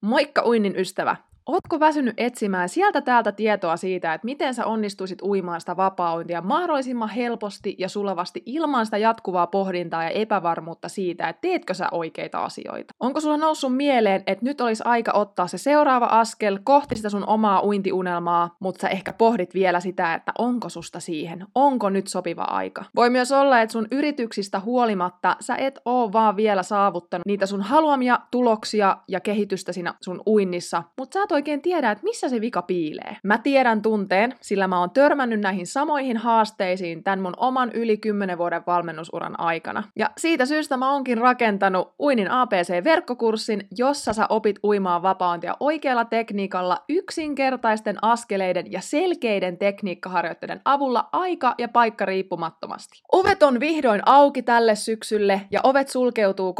Moikka uinnin ystävä! Ootko väsynyt etsimään sieltä täältä tietoa siitä, että miten sä onnistuisit uimaan sitä vapaa mahdollisimman helposti ja sulavasti ilman sitä jatkuvaa pohdintaa ja epävarmuutta siitä, että teetkö sä oikeita asioita? Onko sulla noussut mieleen, että nyt olisi aika ottaa se seuraava askel kohti sitä sun omaa uintiunelmaa, mutta sä ehkä pohdit vielä sitä, että onko susta siihen? Onko nyt sopiva aika? Voi myös olla, että sun yrityksistä huolimatta sä et oo vaan vielä saavuttanut niitä sun haluamia tuloksia ja kehitystä siinä sun uinnissa, mutta sä et oikein tiedä, että missä se vika piilee. Mä tiedän tunteen, sillä mä oon törmännyt näihin samoihin haasteisiin tämän mun oman yli 10 vuoden valmennusuran aikana. Ja siitä syystä mä oonkin rakentanut Uinin APC-verkkokurssin, jossa sä opit uimaan vapaantia oikealla tekniikalla yksinkertaisten askeleiden ja selkeiden tekniikkaharjoitteiden avulla aika ja paikka riippumattomasti. Ovet on vihdoin auki tälle syksylle ja ovet sulkeutuu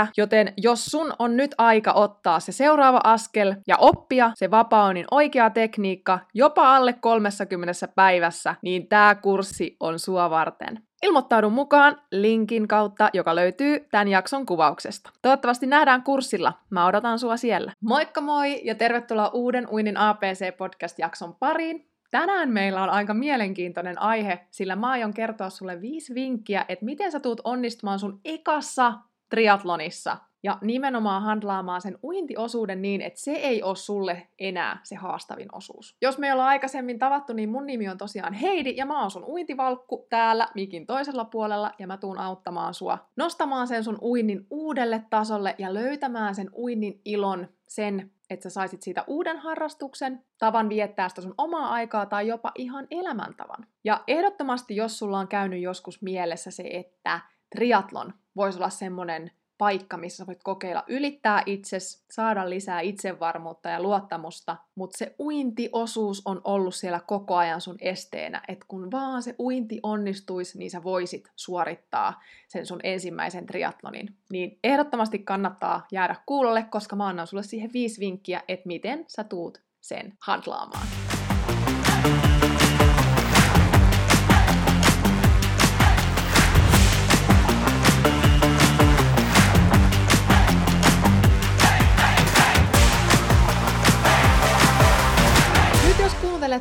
13.10, joten jos sun on nyt aika ottaa se seuraava askel, askel ja oppia se vapaunin oikea tekniikka jopa alle 30 päivässä, niin tämä kurssi on sua varten. Ilmoittaudun mukaan linkin kautta, joka löytyy tämän jakson kuvauksesta. Toivottavasti nähdään kurssilla. Mä odotan sua siellä. Moikka moi ja tervetuloa uuden Uinin APC-podcast-jakson pariin. Tänään meillä on aika mielenkiintoinen aihe, sillä mä aion kertoa sulle viisi vinkkiä, että miten sä tuut onnistumaan sun ekassa triatlonissa ja nimenomaan handlaamaan sen uintiosuuden niin, että se ei ole sulle enää se haastavin osuus. Jos me ollaan aikaisemmin tavattu, niin mun nimi on tosiaan Heidi ja mä oon sun uintivalkku täällä mikin toisella puolella ja mä tuun auttamaan sua nostamaan sen sun uinnin uudelle tasolle ja löytämään sen uinnin ilon, sen, että sä saisit siitä uuden harrastuksen, tavan viettää sitä sun omaa aikaa tai jopa ihan elämäntavan. Ja ehdottomasti, jos sulla on käynyt joskus mielessä se, että triatlon voisi olla semmoinen paikka, missä voit kokeilla ylittää itses, saada lisää itsevarmuutta ja luottamusta, mutta se uintiosuus on ollut siellä koko ajan sun esteenä, että kun vaan se uinti onnistuisi, niin sä voisit suorittaa sen sun ensimmäisen triatlonin. Niin ehdottomasti kannattaa jäädä kuulolle, koska mä annan sulle siihen viisi vinkkiä, että miten sä tuut sen handlaamaan.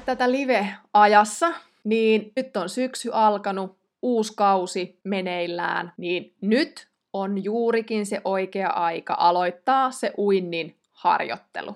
Tätä live-ajassa, niin nyt on syksy alkanut, uusi kausi meneillään, niin nyt on juurikin se oikea aika aloittaa se uinnin harjoittelu.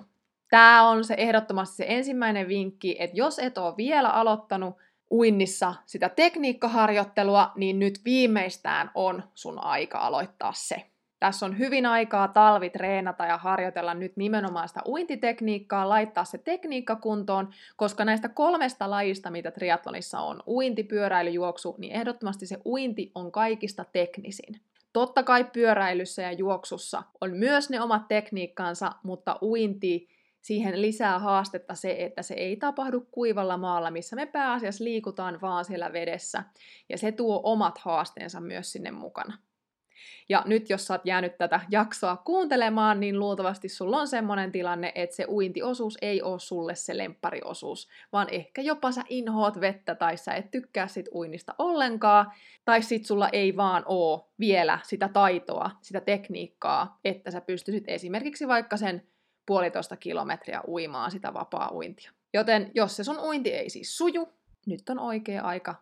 Tämä on se ehdottomasti se ensimmäinen vinkki, että jos et ole vielä aloittanut uinnissa sitä tekniikkaharjoittelua, niin nyt viimeistään on sun aika aloittaa se. Tässä on hyvin aikaa talvi treenata ja harjoitella nyt nimenomaan sitä uintitekniikkaa, laittaa se tekniikka kuntoon, koska näistä kolmesta lajista, mitä triatlonissa on, uinti, pyöräily, juoksu, niin ehdottomasti se uinti on kaikista teknisin. Totta kai pyöräilyssä ja juoksussa on myös ne omat tekniikkansa, mutta uinti siihen lisää haastetta se, että se ei tapahdu kuivalla maalla, missä me pääasiassa liikutaan vaan siellä vedessä. Ja se tuo omat haasteensa myös sinne mukana. Ja nyt jos sä oot jäänyt tätä jaksoa kuuntelemaan, niin luultavasti sulla on semmoinen tilanne, että se uintiosuus ei ole sulle se lemppariosuus, vaan ehkä jopa sä inhoat vettä tai sä et tykkää sit uinnista ollenkaan, tai sit sulla ei vaan oo vielä sitä taitoa, sitä tekniikkaa, että sä pystyisit esimerkiksi vaikka sen puolitoista kilometriä uimaan sitä vapaa-uintia. Joten jos se sun uinti ei siis suju, nyt on oikea aika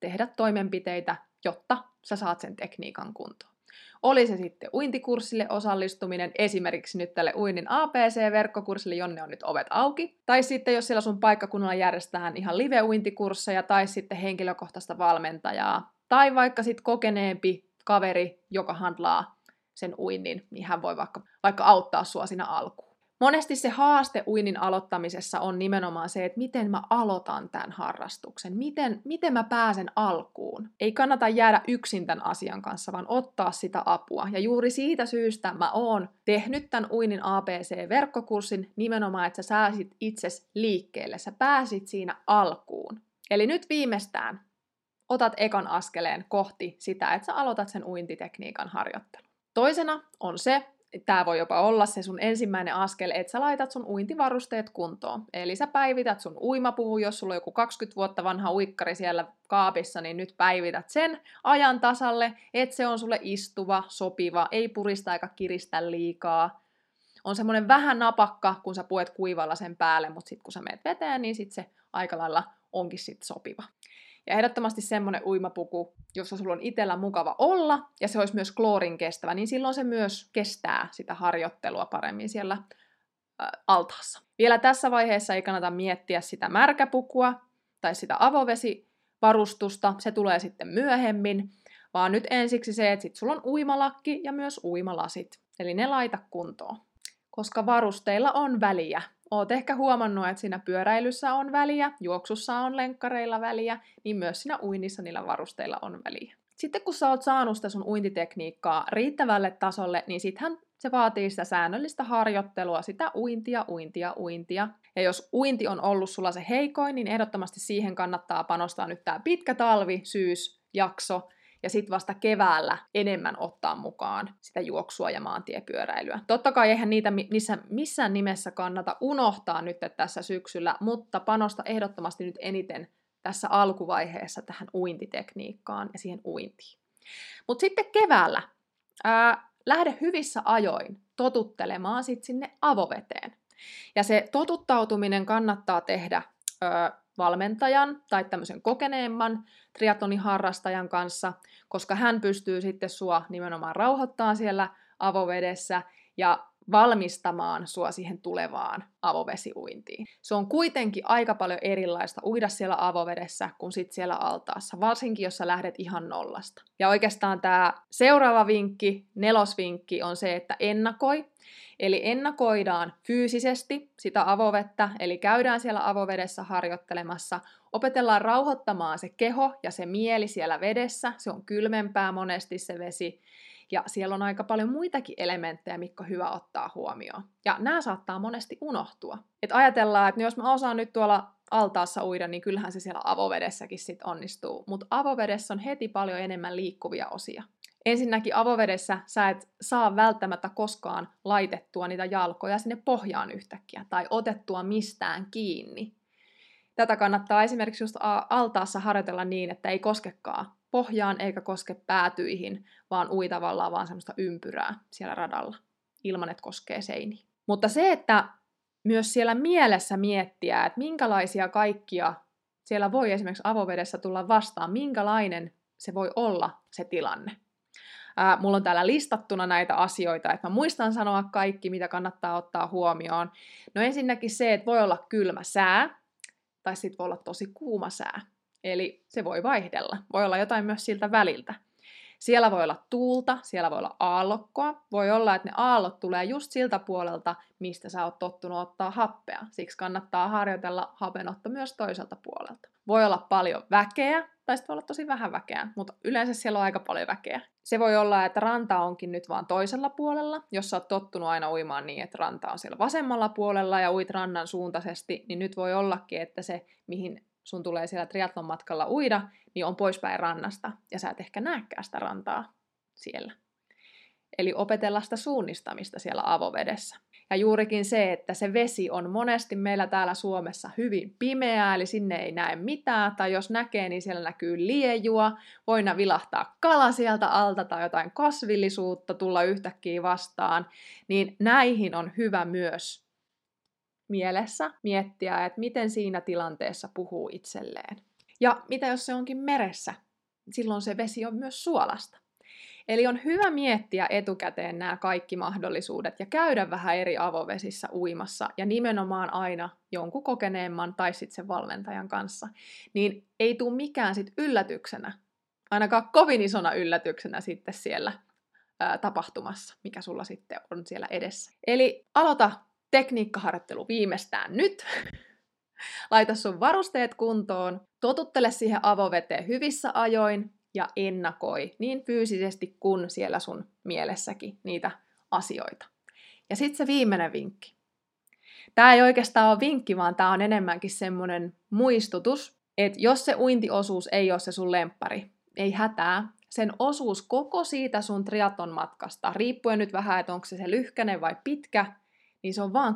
tehdä toimenpiteitä, jotta sä saat sen tekniikan kuntoon. Oli se sitten uintikurssille osallistuminen, esimerkiksi nyt tälle Uinnin APC-verkkokurssille, jonne on nyt ovet auki. Tai sitten jos siellä sun paikkakunnalla järjestetään ihan live-uintikursseja tai sitten henkilökohtaista valmentajaa. Tai vaikka sitten kokeneempi kaveri, joka handlaa sen uinnin, niin hän voi vaikka, vaikka auttaa sua siinä alkuun. Monesti se haaste uinnin aloittamisessa on nimenomaan se, että miten mä aloitan tämän harrastuksen, miten, miten mä pääsen alkuun. Ei kannata jäädä yksin tämän asian kanssa, vaan ottaa sitä apua. Ja juuri siitä syystä mä oon tehnyt tämän uinnin ABC-verkkokurssin nimenomaan, että sä sääsit itses liikkeelle, sä pääsit siinä alkuun. Eli nyt viimeistään otat ekan askeleen kohti sitä, että sä aloitat sen uintitekniikan harjoittelun. Toisena on se, tämä voi jopa olla se sun ensimmäinen askel, että sä laitat sun uintivarusteet kuntoon. Eli sä päivität sun uimapuvun, jos sulla on joku 20 vuotta vanha uikkari siellä kaapissa, niin nyt päivität sen ajan tasalle, että se on sulle istuva, sopiva, ei purista eikä kiristä liikaa. on semmoinen vähän napakka, kun sä puet kuivalla sen päälle, mutta sitten kun sä meet veteen, niin sitten se aika lailla onkin sit sopiva. Ja ehdottomasti semmoinen uimapuku, jossa sulla on itsellä mukava olla, ja se olisi myös kloorin kestävä, niin silloin se myös kestää sitä harjoittelua paremmin siellä äh, altaassa. Vielä tässä vaiheessa ei kannata miettiä sitä märkäpukua tai sitä avovesivarustusta, se tulee sitten myöhemmin, vaan nyt ensiksi se, että sit sulla on uimalakki ja myös uimalasit, eli ne laita kuntoon. Koska varusteilla on väliä. Oot ehkä huomannut, että siinä pyöräilyssä on väliä, juoksussa on lenkkareilla väliä, niin myös siinä uinnissa niillä varusteilla on väliä. Sitten kun sä oot saanut sitä sun uintitekniikkaa riittävälle tasolle, niin sittenhän se vaatii sitä säännöllistä harjoittelua, sitä uintia, uintia, uintia. Ja jos uinti on ollut sulla se heikoin, niin ehdottomasti siihen kannattaa panostaa nyt tämä pitkä talvi, syys, jakso, ja sitten vasta keväällä enemmän ottaa mukaan sitä juoksua ja maantiepyöräilyä. Totta kai eihän niitä missä, missään nimessä kannata unohtaa nyt tässä syksyllä, mutta panosta ehdottomasti nyt eniten tässä alkuvaiheessa tähän uintitekniikkaan ja siihen uintiin. Mutta sitten keväällä ää, lähde hyvissä ajoin totuttelemaan sit sinne avoveteen. Ja se totuttautuminen kannattaa tehdä ö, valmentajan tai tämmöisen kokeneemman triatloniharrastajan kanssa, koska hän pystyy sitten sua nimenomaan rauhoittamaan siellä avovedessä ja valmistamaan sua siihen tulevaan avovesiuintiin. Se on kuitenkin aika paljon erilaista uida siellä avovedessä kuin sit siellä altaassa, varsinkin jos sä lähdet ihan nollasta. Ja oikeastaan tämä seuraava vinkki, nelosvinkki, on se, että ennakoi. Eli ennakoidaan fyysisesti sitä avovettä, eli käydään siellä avovedessä harjoittelemassa, opetellaan rauhoittamaan se keho ja se mieli siellä vedessä, se on kylmempää monesti se vesi, ja siellä on aika paljon muitakin elementtejä, mitkä on hyvä ottaa huomioon. Ja nämä saattaa monesti unohtua. Et ajatellaan, että jos mä osaan nyt tuolla altaassa uida, niin kyllähän se siellä avovedessäkin sit onnistuu. Mutta avovedessä on heti paljon enemmän liikkuvia osia. Ensinnäkin avovedessä sä et saa välttämättä koskaan laitettua niitä jalkoja sinne pohjaan yhtäkkiä tai otettua mistään kiinni. Tätä kannattaa esimerkiksi just altaassa harjoitella niin, että ei koskekaan pohjaan eikä koske päätyihin, vaan ui tavallaan vaan semmoista ympyrää siellä radalla, ilman että koskee seiniä. Mutta se, että myös siellä mielessä miettiä, että minkälaisia kaikkia siellä voi esimerkiksi avovedessä tulla vastaan, minkälainen se voi olla se tilanne. Ää, mulla on täällä listattuna näitä asioita, että mä muistan sanoa kaikki, mitä kannattaa ottaa huomioon. No ensinnäkin se, että voi olla kylmä sää, tai sitten voi olla tosi kuuma sää. Eli se voi vaihdella. Voi olla jotain myös siltä väliltä. Siellä voi olla tuulta, siellä voi olla aallokkoa. Voi olla, että ne aallot tulee just siltä puolelta, mistä sä oot tottunut ottaa happea. Siksi kannattaa harjoitella hapenotto myös toiselta puolelta. Voi olla paljon väkeä, tai sitten voi olla tosi vähän väkeä, mutta yleensä siellä on aika paljon väkeä. Se voi olla, että ranta onkin nyt vaan toisella puolella. Jos sä oot tottunut aina uimaan niin, että ranta on siellä vasemmalla puolella ja uit rannan suuntaisesti, niin nyt voi ollakin, että se, mihin sun tulee siellä triatlon matkalla uida, niin on poispäin rannasta, ja sä et ehkä näekään sitä rantaa siellä. Eli opetella sitä suunnistamista siellä avovedessä. Ja juurikin se, että se vesi on monesti meillä täällä Suomessa hyvin pimeää, eli sinne ei näe mitään, tai jos näkee, niin siellä näkyy liejua, voina vilahtaa kala sieltä alta tai jotain kasvillisuutta tulla yhtäkkiä vastaan, niin näihin on hyvä myös mielessä miettiä, että miten siinä tilanteessa puhuu itselleen. Ja mitä jos se onkin meressä? Silloin se vesi on myös suolasta. Eli on hyvä miettiä etukäteen nämä kaikki mahdollisuudet ja käydä vähän eri avovesissä uimassa ja nimenomaan aina jonkun kokeneemman tai sitten sen valmentajan kanssa. Niin ei tule mikään sitten yllätyksenä, ainakaan kovin isona yllätyksenä sitten siellä ää, tapahtumassa, mikä sulla sitten on siellä edessä. Eli aloita tekniikkaharjoittelu viimeistään nyt. Laita sun varusteet kuntoon, totuttele siihen avoveteen hyvissä ajoin ja ennakoi niin fyysisesti kuin siellä sun mielessäkin niitä asioita. Ja sitten se viimeinen vinkki. Tämä ei oikeastaan ole vinkki, vaan tämä on enemmänkin semmoinen muistutus, että jos se uintiosuus ei ole se sun lemppari, ei hätää, sen osuus koko siitä sun triaton matkasta, riippuen nyt vähän, että onko se se lyhkäinen vai pitkä, niin se on vaan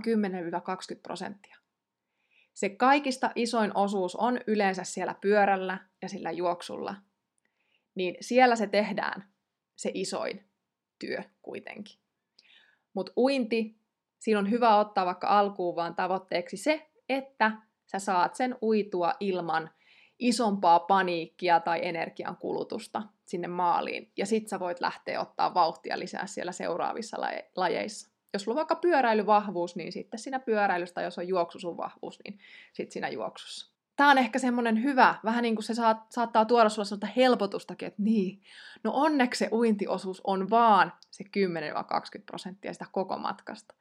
10-20 prosenttia. Se kaikista isoin osuus on yleensä siellä pyörällä ja sillä juoksulla. Niin siellä se tehdään, se isoin työ kuitenkin. Mutta uinti, siinä on hyvä ottaa vaikka alkuun vaan tavoitteeksi se, että sä saat sen uitua ilman isompaa paniikkia tai energian kulutusta sinne maaliin. Ja sit sä voit lähteä ottaa vauhtia lisää siellä seuraavissa lajeissa. Jos sulla on vaikka pyöräilyvahvuus, niin sitten siinä pyöräilystä, jos on juoksu sun vahvuus, niin sitten siinä juoksussa. Tämä on ehkä semmoinen hyvä, vähän niin kuin se saat, saattaa tuoda sulle sellaista helpotustakin, että niin, no onneksi se uintiosuus on vaan se 10-20 prosenttia sitä koko matkasta.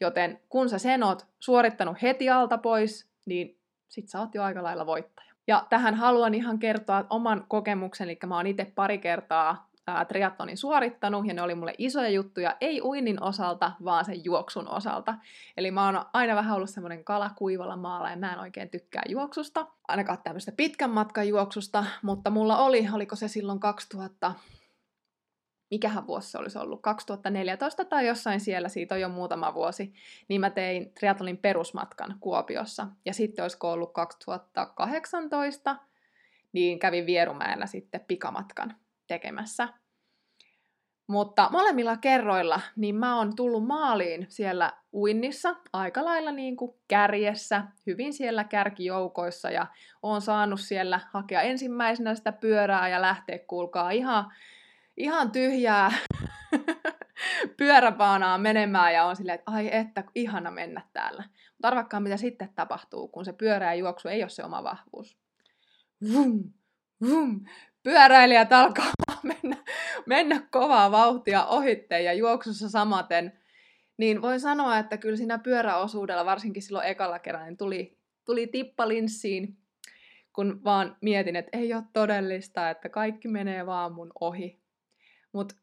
Joten kun sä sen oot suorittanut heti alta pois, niin sit sä oot jo aika lailla voittaja. Ja tähän haluan ihan kertoa oman kokemuksen, eli mä oon itse pari kertaa ää, triatlonin suorittanut, ja ne oli mulle isoja juttuja, ei uinnin osalta, vaan sen juoksun osalta. Eli mä oon aina vähän ollut semmoinen kala kuivalla maalla, ja mä en oikein tykkää juoksusta, ainakaan tämmöistä pitkän matkan juoksusta, mutta mulla oli, oliko se silloin 2000, mikähän vuosi se olisi ollut, 2014 tai jossain siellä, siitä on jo muutama vuosi, niin mä tein triatlonin perusmatkan Kuopiossa. Ja sitten olisiko ollut 2018, niin kävin Vierumäellä sitten pikamatkan tekemässä. Mutta molemmilla kerroilla, niin mä oon tullut maaliin siellä uinnissa aika lailla niin kuin kärjessä, hyvin siellä kärkijoukoissa ja oon saanut siellä hakea ensimmäisenä sitä pyörää ja lähteä kuulkaa ihan ihan tyhjää pyöräpaanaa menemään ja on silleen, että ai että, ihana mennä täällä. Mutta arvakkaa, mitä sitten tapahtuu, kun se pyörää juoksu ei ole se oma vahvuus. Vum, vum. Pyöräilijät alkaa mennä, mennä kovaa vauhtia ohitteen ja juoksussa samaten. Niin voin sanoa, että kyllä siinä pyöräosuudella, varsinkin silloin ekalla kerran, niin tuli, tuli tippa linssiin, kun vaan mietin, että ei ole todellista, että kaikki menee vaan mun ohi. Mutta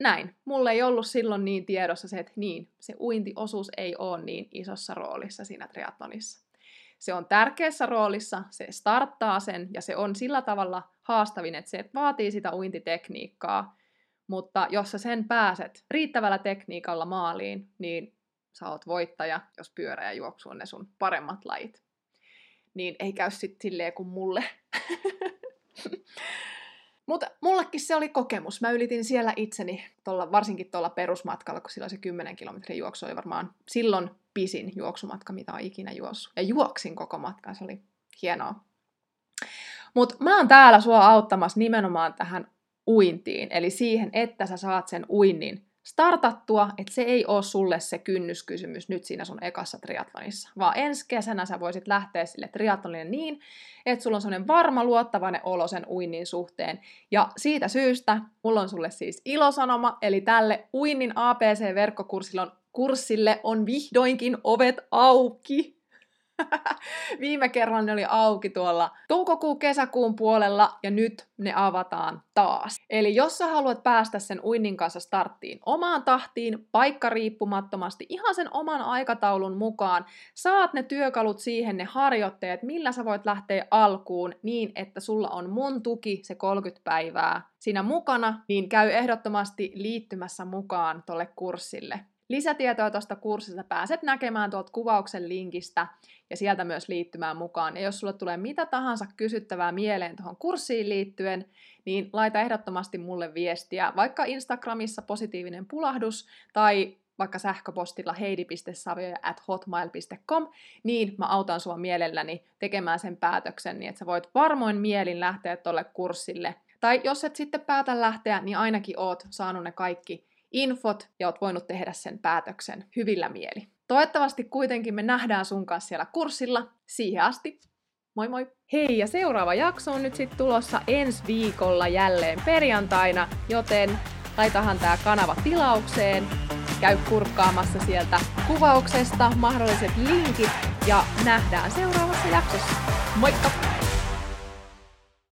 näin. Mulle ei ollut silloin niin tiedossa se, että niin, se uintiosuus ei ole niin isossa roolissa siinä triathlonissa. Se on tärkeässä roolissa, se starttaa sen ja se on sillä tavalla haastavin, että se vaatii sitä uintitekniikkaa, mutta jos sä sen pääset riittävällä tekniikalla maaliin, niin sä oot voittaja, jos pyörä ja juoksu on ne sun paremmat lajit. Niin ei käy sitten silleen kuin mulle. Mutta mullekin se oli kokemus. Mä ylitin siellä itseni, tolla, varsinkin tuolla perusmatkalla, kun silloin se 10 kilometrin juoksu oli varmaan silloin pisin juoksumatka, mitä on ikinä juossut. Ja juoksin koko matkan, se oli hienoa. Mutta mä oon täällä sua auttamassa nimenomaan tähän uintiin, eli siihen, että sä saat sen uinnin startattua, että se ei ole sulle se kynnyskysymys nyt siinä sun ekassa triatlonissa, vaan ensi kesänä sä voisit lähteä sille triatlonille niin, että sulla on sellainen varma luottavainen olo sen uinnin suhteen. Ja siitä syystä mulla on sulle siis ilosanoma, eli tälle uinnin APC-verkkokurssille on, kurssille on vihdoinkin ovet auki. Viime kerran ne oli auki tuolla toukokuun kesäkuun puolella ja nyt ne avataan taas. Eli jos sä haluat päästä sen uinnin kanssa starttiin omaan tahtiin, paikka riippumattomasti, ihan sen oman aikataulun mukaan, saat ne työkalut siihen, ne harjoitteet, millä sä voit lähteä alkuun niin, että sulla on mun tuki se 30 päivää siinä mukana, niin käy ehdottomasti liittymässä mukaan tolle kurssille. Lisätietoa tuosta kurssista pääset näkemään tuolta kuvauksen linkistä ja sieltä myös liittymään mukaan. Ja jos sulle tulee mitä tahansa kysyttävää mieleen tuohon kurssiin liittyen, niin laita ehdottomasti mulle viestiä, vaikka Instagramissa positiivinen pulahdus tai vaikka sähköpostilla heidi.savioja@hotmail.com, niin mä autan sua mielelläni tekemään sen päätöksen, niin että sä voit varmoin mielin lähteä tuolle kurssille. Tai jos et sitten päätä lähteä, niin ainakin oot saanut ne kaikki infot ja oot voinut tehdä sen päätöksen hyvillä mieli. Toivottavasti kuitenkin me nähdään sun kanssa siellä kurssilla. Siihen asti, moi moi! Hei, ja seuraava jakso on nyt sitten tulossa ensi viikolla jälleen perjantaina, joten laitahan tää kanava tilaukseen, käy kurkkaamassa sieltä kuvauksesta mahdolliset linkit ja nähdään seuraavassa jaksossa. Moikka!